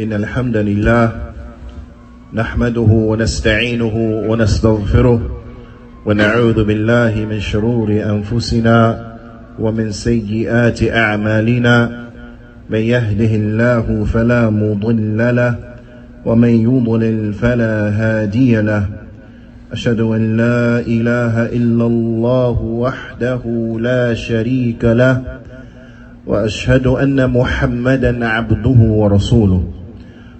إن الحمد لله نحمده ونستعينه ونستغفره ونعوذ بالله من شرور أنفسنا ومن سيئات أعمالنا من يهده الله فلا مضل له ومن يضلل فلا هادي له أشهد أن لا إله إلا الله وحده لا شريك له وأشهد أن محمدا عبده ورسوله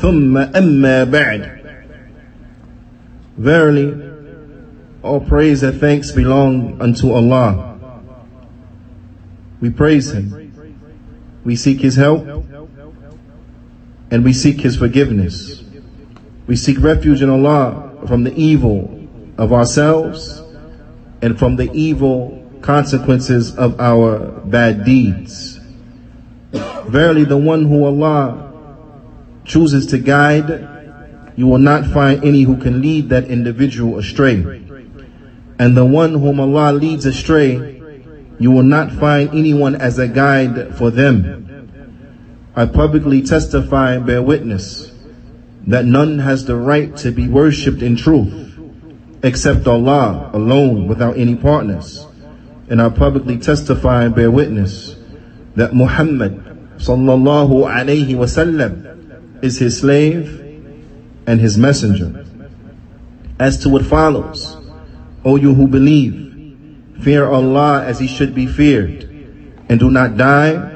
ثم أما بعد Verily, all praise and thanks belong unto Allah. We praise Him. We seek His help and we seek His forgiveness. We seek refuge in Allah from the evil of ourselves and from the evil consequences of our bad deeds. Verily, the one who Allah chooses to guide, you will not find any who can lead that individual astray. And the one whom Allah leads astray, you will not find anyone as a guide for them. I publicly testify and bear witness that none has the right to be worshipped in truth except Allah alone without any partners. And I publicly testify and bear witness that Muhammad sallallahu alayhi wasallam is his slave and his messenger. As to what follows, O you who believe, fear Allah as he should be feared, and do not die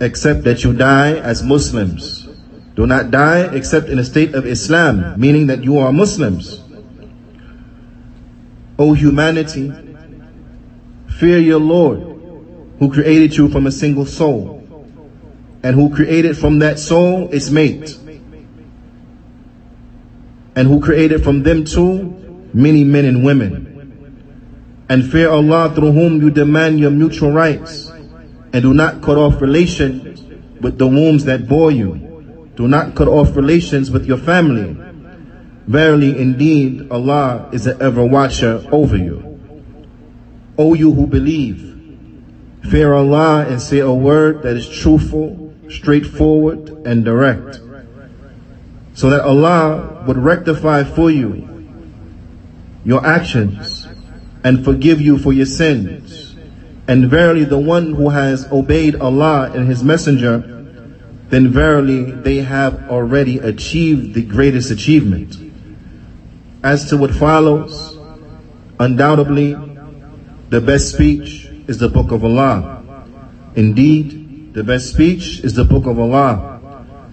except that you die as Muslims. Do not die except in a state of Islam, meaning that you are Muslims. O humanity, fear your Lord, who created you from a single soul, and who created from that soul its mate, and who created from them too many men and women. And fear Allah through whom you demand your mutual rights, and do not cut off relations with the wombs that bore you. Do not cut off relations with your family. Verily, indeed, Allah is an ever watcher over you. O you who believe, fear Allah and say a word that is truthful, straightforward, and direct, so that Allah would rectify for you your actions and forgive you for your sins. And verily, the one who has obeyed Allah and His Messenger, then verily they have already achieved the greatest achievement. As to what follows, undoubtedly, the best speech is the book of Allah. Indeed, the best speech is the book of Allah.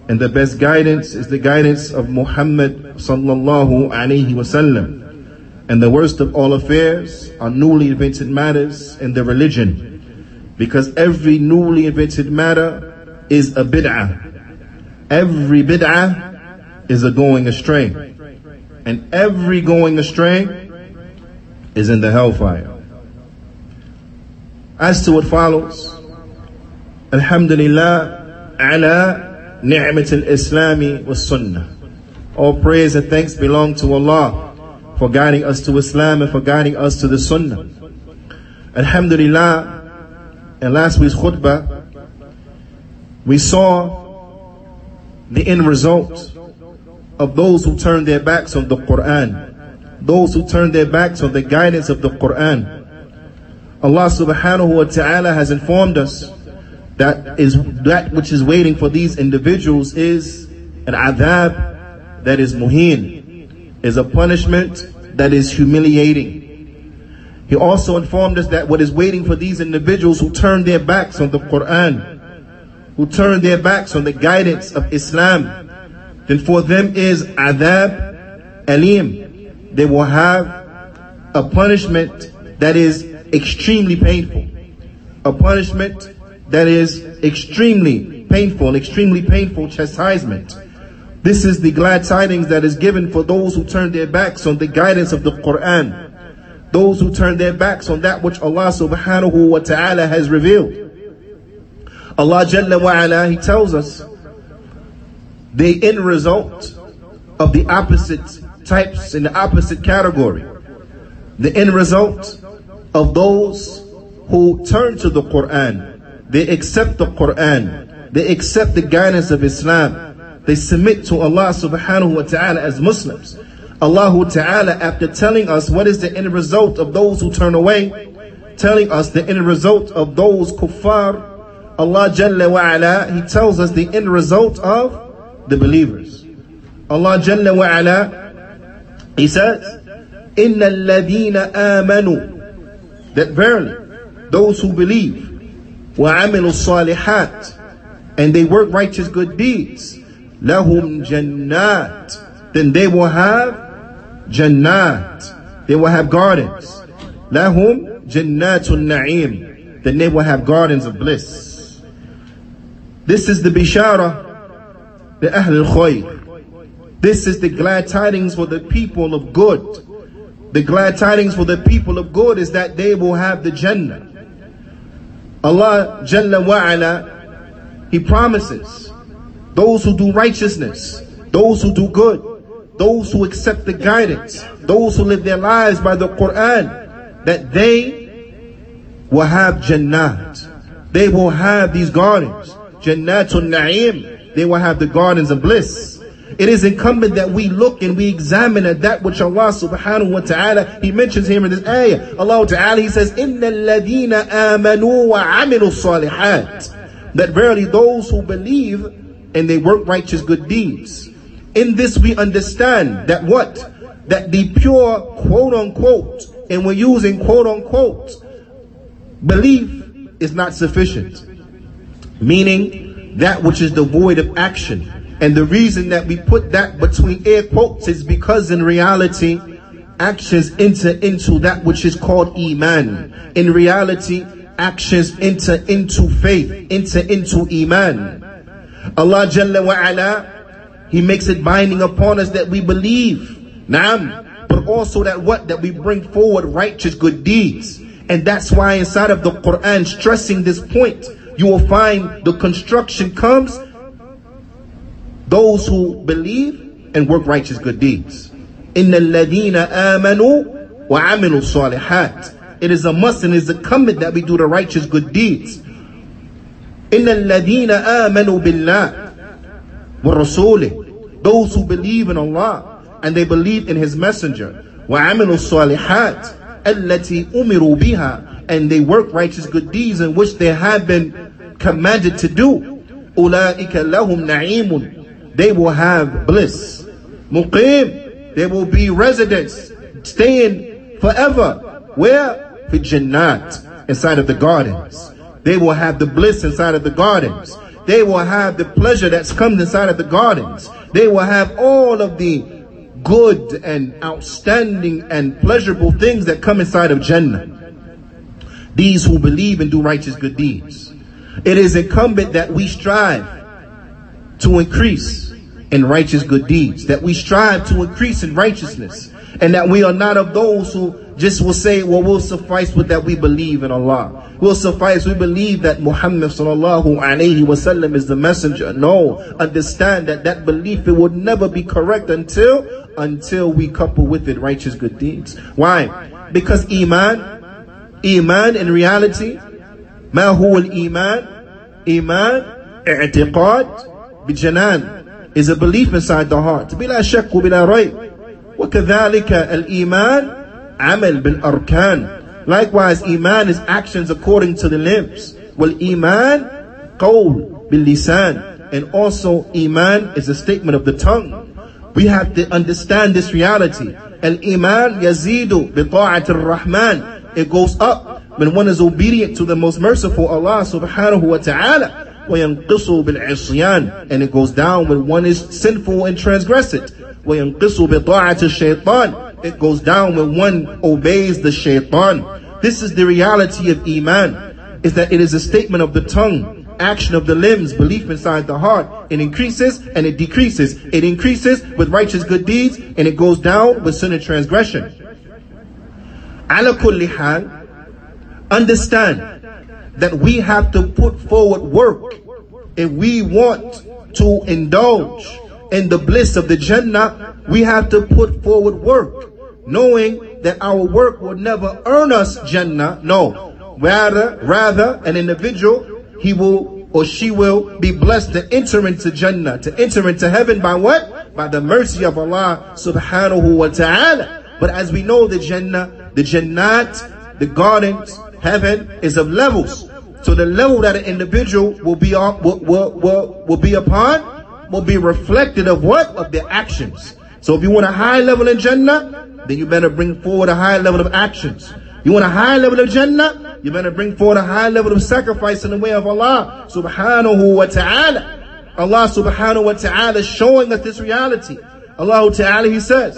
And the best guidance is the guidance of Muhammad sallallahu alayhi wasallam. And the worst of all affairs are newly invented matters in the religion. Because every newly invented matter is a bid'ah. Every bid'ah is a going astray. And every going astray is in the hellfire. As to what follows, Alhamdulillah, ala ni'mat al-Islami was sunnah. All praise and thanks belong to Allah for guiding us to Islam and for guiding us to the Sunnah. Alhamdulillah, in last week's khutbah, we saw the end result of those who turned their backs on the Quran, those who turned their backs on the guidance of the Quran. Allah subhanahu wa ta'ala has informed us that is that which is waiting for these individuals is an adab that is muhin, is a punishment that is humiliating. He also informed us that what is waiting for these individuals who turn their backs on the Quran, who turn their backs on the guidance of Islam, then for them is adab alim. They will have a punishment that is extremely painful. A punishment that is extremely painful, extremely painful chastisement. This is the glad tidings that is given for those who turn their backs on the guidance of the Quran. Those who turn their backs on that which Allah subhanahu wa ta'ala has revealed. Allah Jalla wa ala, He tells us the end result of the opposite types in the opposite category. The end result of those who turn to the Quran. They accept the Quran. They accept the guidance of Islam. They submit to Allah subhanahu wa ta'ala as Muslims. Allah ta'ala after telling us what is the end result of those who turn away, telling us the end result of those kuffar, Allah Jalla wa ala, He tells us the end result of the believers. Allah Jalla wa ala, He says, إِنَّ الَّذِينَ آمَنُوا That verily, those who believe, وَعَمِلُوا الصَّالِحَاتِ And they work righteous good deeds, لَهُمْ جَنَّاتِ Then they will have jannat. They will have gardens. لَهُمْ جَنَّاتُ النَّعِيمِ Then they will have gardens of bliss. This is the bishara the Ahl al This is the glad tidings for the people of good. The glad tidings for the people of good is that they will have the Jannah. Allah Jalla wa'ala, He promises those who do righteousness, those who do good, those who accept the guidance, those who live their lives by the Quran, that they will have Jannat. They will have these gardens. Jannatul Na'im they will have the gardens of bliss It is incumbent that we look and we examine at that which Allah subhanahu wa ta'ala, He mentions here in this ayah. Allah ta'ala, He says, إِنَّ الَّذِينَ آمَنُوا وَعَمِلُوا الصَّالِحَاتِ That verily those who believe and they work righteous good deeds. In this we understand that what? That the pure quote unquote, and we're using quote unquote, belief is not sufficient. Meaning, that which is devoid of action. and the reason that we put that between air quotes is because in reality, actions enter into that which is called Iman. In reality, actions enter into faith, enter into Iman. Allah Jalla wa ala, He makes it binding upon us that we believe. Naam. But also that what? That we bring forward righteous good deeds. And that's why inside of the Quran stressing this point, you will find the construction comes those who believe and work righteous good deeds. إن الذين آمنوا وعملوا الصالحات. It is a must and it is incumbent that we do the righteous good deeds. إن الذين آمنوا بالله ورسوله. Those who believe in Allah and they believe in His Messenger. وعملوا الصالحات التي أمروا بها and they work righteous good deeds in which they have been commanded to do. أُولَٰئِكَ لَهُمْ نَعِيمٌ They will have bliss. Muqim, they will be residents, staying forever. Where? For Jannat, inside of the gardens. They will have the bliss inside of the gardens. They will have the pleasure that's come inside of the gardens. They will have all of the good and outstanding and pleasurable things that come inside of Jannah these who believe and do righteous good deeds. It is incumbent that we strive to increase in righteous good deeds, that we strive to increase in righteousness, and that we are not of those who just will say, well, we'll suffice with that we believe in Allah. We'll suffice, we believe that Muhammad sallallahu alayhi wasallam is the messenger. No, understand that that belief, it would never be correct until, until we couple with it righteous good deeds. Why? Because Iman, Iman in reality, ما هو الإيمان? Iman, اعتقاد بجنان is a belief inside the heart. بلا شك وبلا ريب. وكذلك الإيمان عمل بالأركان. Likewise, Iman is actions according to the limbs. والإيمان قول باللسان. And also Iman is a statement of the tongue. We have to understand this reality. Al-Iman yazidu bi rahman It goes up when one is obedient to the most merciful Allah subhanahu wa ta'ala. وَيَنْقِصُ بِالْعِصْيَانِ And it goes down when one is sinful and transgress it. وَيَنْقِصُ بِطَاعَةِ الشَّيْطَانِ It goes down when one obeys the shaitan. This is the reality of Iman, is that it is a statement of the tongue, action of the limbs, belief inside the heart. It increases and it decreases. It increases with righteous good deeds and it goes down with sin and transgression. على كل حال, understand that we have to put forward work if we want to indulge in the bliss of the Jannah, we have to put forward work, knowing that our work will never earn us Jannah. No, rather, rather an individual, he will or she will be blessed to enter into Jannah, to enter into heaven by what? By the mercy of Allah subhanahu wa ta'ala. But as we know the Jannah, the Jannat, the gardens, heaven is of levels. So the level that an individual will be on, will, will, will, will be upon will be reflected of what? Of their actions. So if you want a high level in Jannah, then you better bring forward a high level of actions. You want a high level of Jannah, you better bring forward a high level of sacrifice in the way of Allah subhanahu wa ta'ala. Allah subhanahu wa ta'ala is showing us this reality. Allah ta'ala, He says,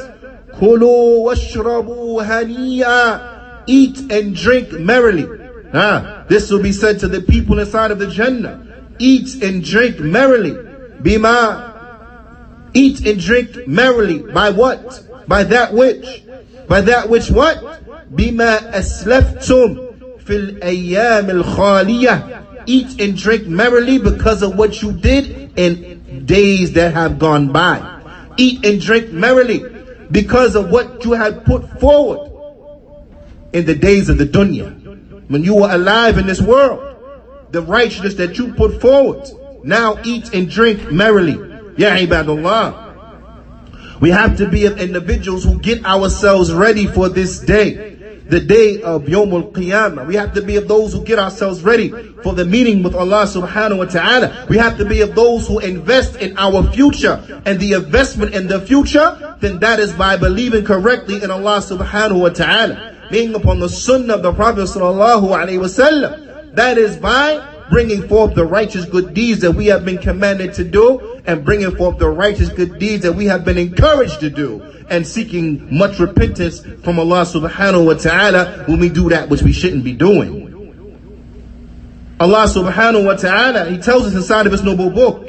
Kulu washrabu haniya. Eat and drink merrily. Ah, this will be said to the people inside of the Jannah. Eat and drink merrily. Bima. Eat and drink merrily. By what? By that which? By that which what? Bima aslaftum fil ayyam al khaliyah. Eat and drink merrily because of what you did in days that have gone by. Eat and drink merrily because of what you had put forward in the days of the dunya when you were alive in this world, the righteousness that you put forward. Now eat and drink merrily. Ya ibadullah. We have to be individuals who get ourselves ready for this day. The day of Yom Al-Qiyamah. We have to be of those who get ourselves ready for the meeting with Allah subhanahu wa ta'ala. We have to be of those who invest in our future. And the investment in the future, then that is by believing correctly in Allah subhanahu wa ta'ala being upon the sunnah of the Prophet sallallahu alaihi wasallam. That is by bringing forth the righteous good deeds that we have been commanded to do and bringing forth the righteous good deeds that we have been encouraged to do and seeking much repentance from Allah subhanahu wa ta'ala when we do that which we shouldn't be doing. Allah subhanahu wa ta'ala, He tells us inside of His noble book,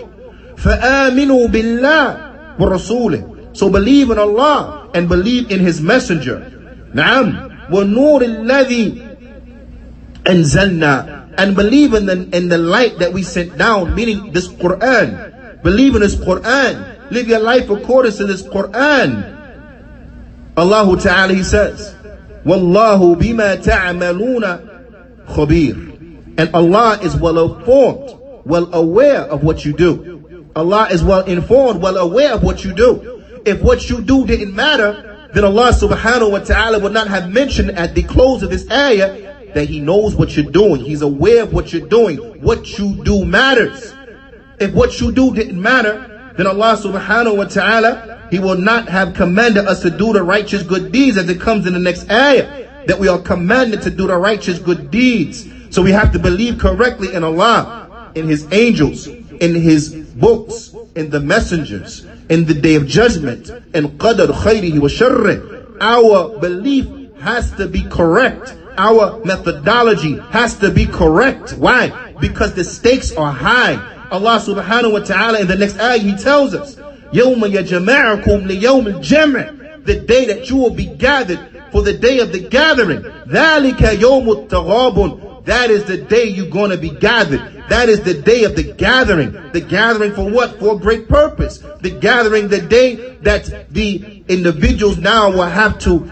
فَآمِنُوا بِاللَّهِ وَرَسُولِهِ So believe in Allah and believe in His messenger. نعم وَالنُّورِ الَّذِي أَنزَلْنَا And believe in the, in the light that we sent down, meaning this Quran. Believe in this Quran. Live your life according to this Quran. Allah Ta'ala, He says, وَاللَّهُ بِمَا تَعْمَلُونَ خَبِيرٌ And Allah is well informed, well aware of what you do. Allah is well informed, well aware of what you do. If what you do didn't matter, then Allah subhanahu wa ta'ala would not have mentioned at the close of this ayah that He knows what you're doing. He's aware of what you're doing. What you do matters. If what you do didn't matter, then Allah subhanahu wa ta'ala, He will not have commanded us to do the righteous good deeds as it comes in the next ayah. That we are commanded to do the righteous good deeds. So we have to believe correctly in Allah, in His angels, in His books, in the messengers, in the day of judgment, and qadar khayrihi wa sharrih. Our belief has to be correct. Our methodology has to be correct. Why? Because the stakes are high. Allah subhanahu wa ta'ala in the next ayah, He tells us, يَوْمَ يَجَمَعَكُمْ لِيَوْمِ الْجَمْعِ The day that you will be gathered for the day of the gathering. ذَلِكَ يَوْمُ التَّغَابُنِ that is the day you're going to be gathered. That is the day of the gathering. The gathering for what? For a great purpose. The gathering, the day that the individuals now will have to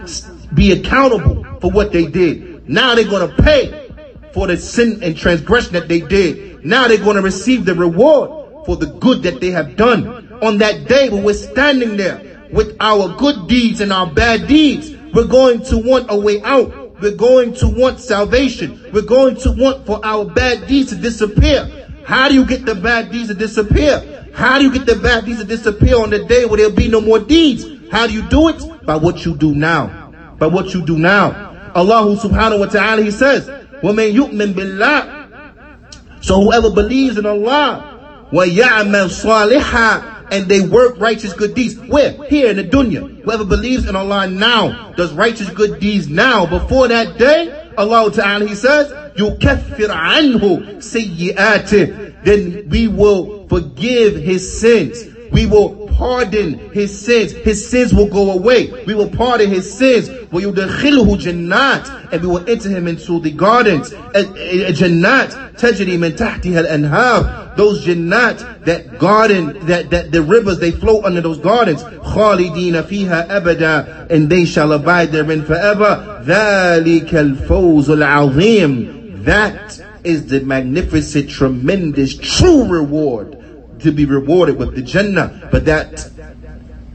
be accountable for what they did. Now they're going to pay for the sin and transgression that they did. Now they're going to receive the reward for the good that they have done. On that day when we're standing there with our good deeds and our bad deeds, we're going to want a way out. We're going to want salvation. We're going to want for our bad deeds to disappear. How do you get the bad deeds to disappear? How do you get the bad deeds to disappear on the day where there'll be no more deeds? How do you do it? By what you do now. By what you do now. Allah subhanahu wa ta'ala, He says, وَمَن يُؤْمِن بِاللَّهِ So whoever believes in Allah, وَيَعْمَلْ صَالِحًا and they work righteous good deeds. Where? Here in the dunya. Whoever believes in Allah now, does righteous good deeds now, before that day, Allah Ta'ala, He says, يُكَفِّرْ عَنْهُ سَيِّئَاتِهِ Then we will forgive his sins. We will pardon his sins. His sins will go away. We will pardon his sins. وَيُدَخِلْهُ جَنَّاتٍ And we will enter him into the gardens. Jannat تَجْرِي مِنْ تَحْتِهَا الْأَنْهَارِ Those jannat, that garden, that, that the rivers, they flow under those gardens. خَالِدِينَ فِيهَا أَبَدًا And they shall abide therein forever. ذَلِكَ الْفَوْزُ الْعَظِيمُ That is the magnificent, tremendous, true reward to be rewarded with the Jannah. But that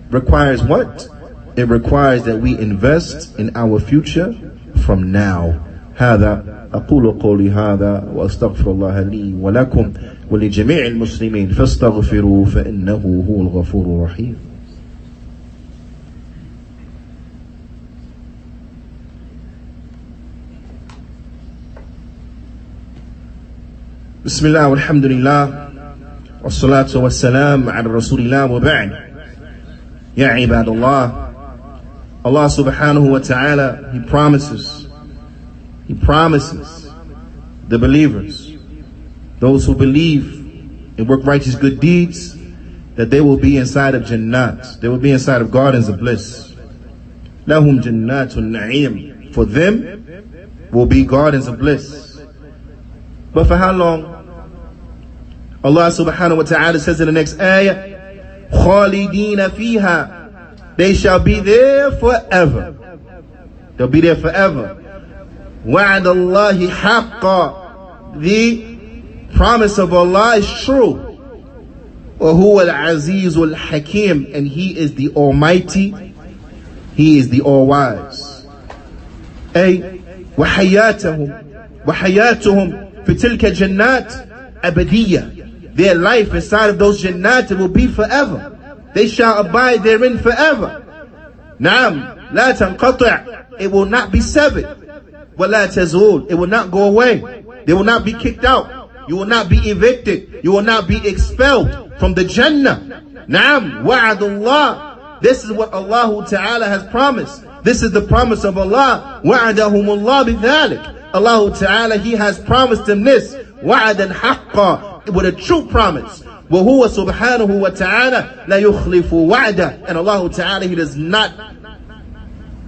requires what? It requires that we invest in our future from now. هذا أقول قولي هذا وأستغفر الله لي ولكم ولجميع المسلمين فاستغفروا فإنه هو الغفور الرحيم بسم الله والحمد لله والصلاة والسلام على رسول الله وبعد يا عباد الله Allah subhanahu wa ta'ala, He promises, He promises the believers, those who believe and work righteous good deeds, that they will be inside of Jannat, they will be inside of gardens of bliss. Lahum Jannatun Na'im. For them will be gardens of bliss. But for how long? Allah subhanahu wa ta'ala says in the next ayah, خَالِدِينَ فِيهَا They shall be there forever. They'll be there forever. وَعَدَ اللَّهِ حَقًّا The promise of Allah is true. وَهُوَ الْعَزِيزُ الْحَكِيمُ And He is the Almighty. He is the All-Wise. أي وحياتهم وحياتهم في تلك الجنات أبدية their life inside of those jannat will be forever. They shall abide therein forever. Naam, la tanqati' It will not be severed. Wala tazul. It will not go away. They will not be kicked out. You will not be evicted. You will not be expelled from the Jannah. Naam, wa'adullah. This is what Allah Ta'ala has promised. This is the promise of Allah. Wa'adahumullah bidhalik. Allah Ta'ala, He has promised them this. وعدا حقا with a true promise. وهو سبحانه وتعالى لا يخلف وعده and Allah Ta'ala he does not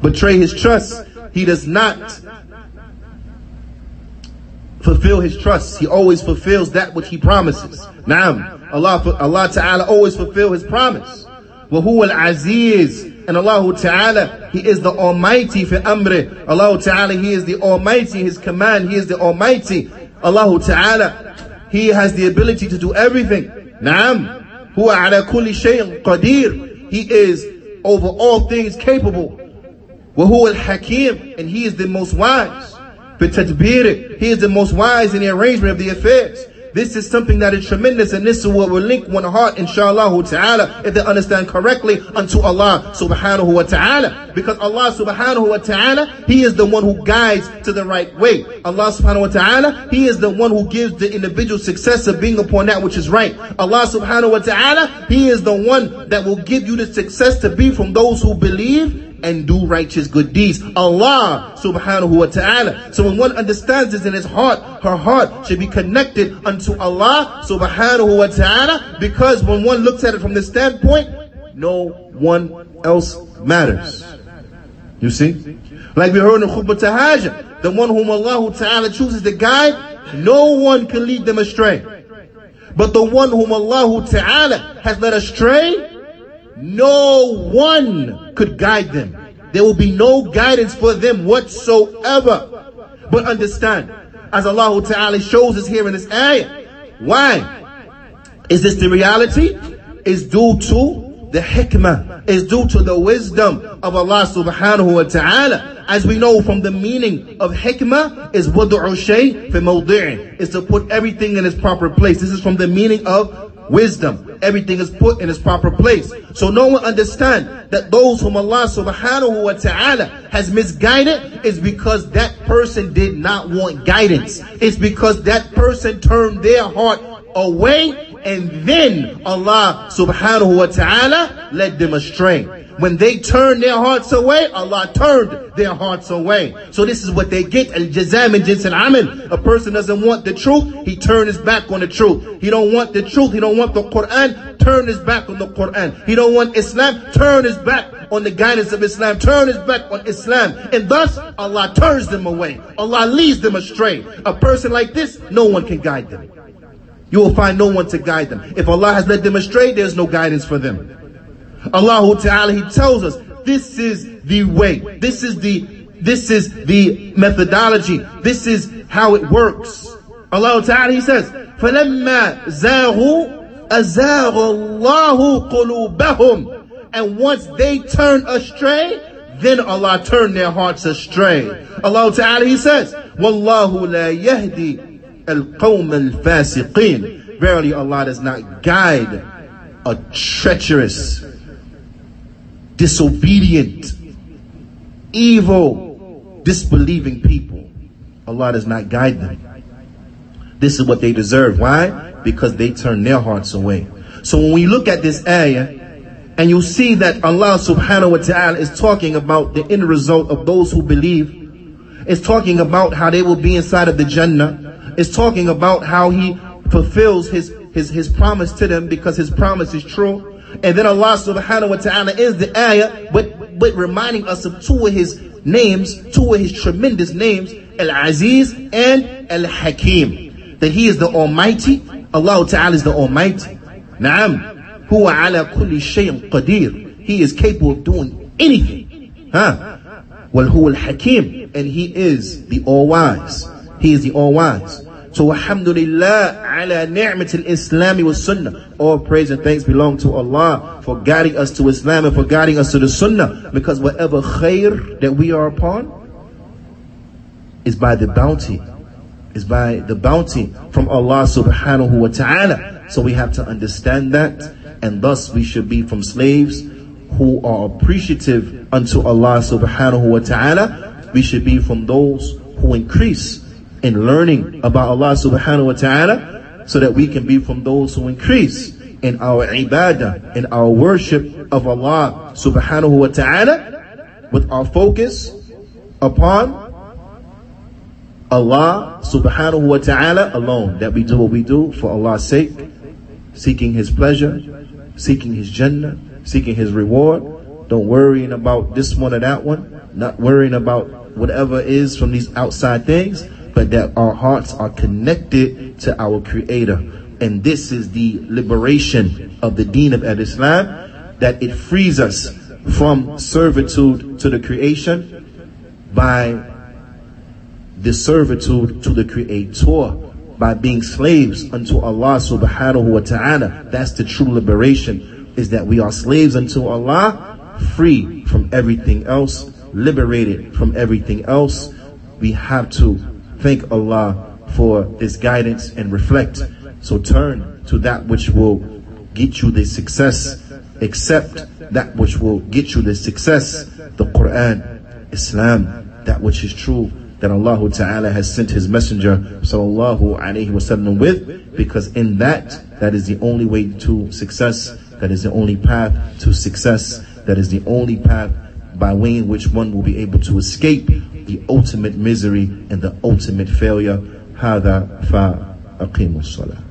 betray his trust he does not fulfill his trust he always fulfills that which he promises Naam Allah Allah Ta'ala always fulfill his promise وهو العزيز and Allah Ta'ala he is the almighty for amri Allah Ta'ala he is the almighty his command he is the almighty Allah Ta'ala he has the ability to do everything. Naam. Huwa ala kulli shay'in qadir. He is over all things capable. وهو الحكيم and he is the most wise. بتدبيره he is the most wise in the arrangement of the affairs. This is something that is tremendous and this is what will link one heart inshallah ta'ala if they understand correctly unto Allah subhanahu wa ta'ala. Because Allah subhanahu wa ta'ala, He is the one who guides to the right way. Allah subhanahu wa ta'ala, He is the one who gives the individual success of being upon that which is right. Allah subhanahu wa ta'ala, He is the one that will give you the success to be from those who believe and do righteous good deeds. Allah subhanahu wa ta'ala. So when one understands this in his heart, her heart should be connected unto Allah subhanahu wa ta'ala because when one looks at it from this standpoint, no one else matters. You see? Like we heard in Khutbah the one whom Allah Ta'ala chooses to guide, no one can lead them astray. But the one whom Allah Ta'ala has led astray, no one could guide them. There will be no guidance for them whatsoever. But understand, as Allah Ta'ala shows us here in this ayah, why? Is this the reality? Is due to the hikmah, is due to the wisdom of Allah subhanahu wa ta'ala. As we know from the meaning of hikmah is wadu'u shay fi mawdi'i, is to put everything in its proper place. This is from the meaning of wisdom. Everything is put in its proper place. So no one understand that those whom Allah subhanahu wa ta'ala has misguided is because that person did not want guidance. It's because that person turned their heart away and then Allah subhanahu wa ta'ala led them astray. When they turned their hearts away, Allah turned their hearts away. So this is what they get. Al-jazam and jins al-amal. A person doesn't want the truth, he turns his back on the truth. He don't want the truth, he don't want the Quran, turn his back on the Quran. He don't want Islam, turn his back on the guidance of Islam, turn his back on Islam. And thus, Allah turns them away. Allah leads them astray. A person like this, no one can guide them. You will find no one to guide them. If Allah has led them astray, there's no guidance for them. Allah Ta'ala, He tells us, this is the way. This is the, this is the methodology. This is how it works. Allah Ta'ala, He says, فَلَمَّا زَاغُوا أَزَاغَ اللَّهُ قُلُوبَهُمْ And once they turn astray, then Allah turned their hearts astray. Allah Ta'ala, He says, وَاللَّهُ لَا يَهْدِي القوم الفاسقين verily Allah does not guide a treacherous disobedient evil disbelieving people. Allah does not guide them. This is what they deserve. Why? Because they turn their hearts away. So when we look at this ayah and you see that Allah subhanahu wa ta'ala is talking about the end result of those who believe it's talking about how they will be inside of the Jannah is talking about how he fulfills his, his, his promise to them because his promise is true. And then Allah subhanahu wa ta'ala is the ayah, but, but reminding us of two of his names, two of his tremendous names, Al-Aziz and Al-Hakim. That he is the Almighty, Allah ta'ala is the Almighty. Naam, huwa ala kulli shayin qadir. He is capable of doing anything. Huh? Well, huwa al-Hakim, and he is the All-Wise. He is the All-Wise. So alhamdulillah ala ni'mat al-Islam wa sunnah. All praise and thanks belong to Allah for guiding us to Islam and for guiding us to the sunnah. Because whatever khair that we are upon is by the bounty. Is by the bounty from Allah subhanahu wa ta'ala. So we have to understand that and thus we should be from slaves who are appreciative unto Allah subhanahu wa ta'ala. We should be from those who increase in learning about Allah subhanahu wa ta'ala so that we can be from those who increase in our ibadah, in our worship of Allah subhanahu wa ta'ala with our focus upon Allah subhanahu wa ta'ala alone. That we do what we do for Allah's sake, seeking His pleasure, seeking His Jannah, seeking His reward. Don't worrying about this one or that one, not worrying about whatever is from these outside things but that our hearts are connected to our creator. And this is the liberation of the deen of Al Islam, that it frees us from servitude to the creation by the servitude to the creator by being slaves unto Allah subhanahu wa ta'ala. That's the true liberation is that we are slaves unto Allah, free from everything else, liberated from everything else. We have to thank Allah for this guidance and reflect. So turn to that which will get you the success, accept that which will get you the success, the Quran, Islam, that which is true, that Allah Ta'ala has sent His Messenger Sallallahu Alaihi Wasallam with, because in that, that is the only way to success, that is the only path to success, that is the only path by way in which one will be able to escape the ultimate misery and the ultimate failure هذا فأقيموا الصلاة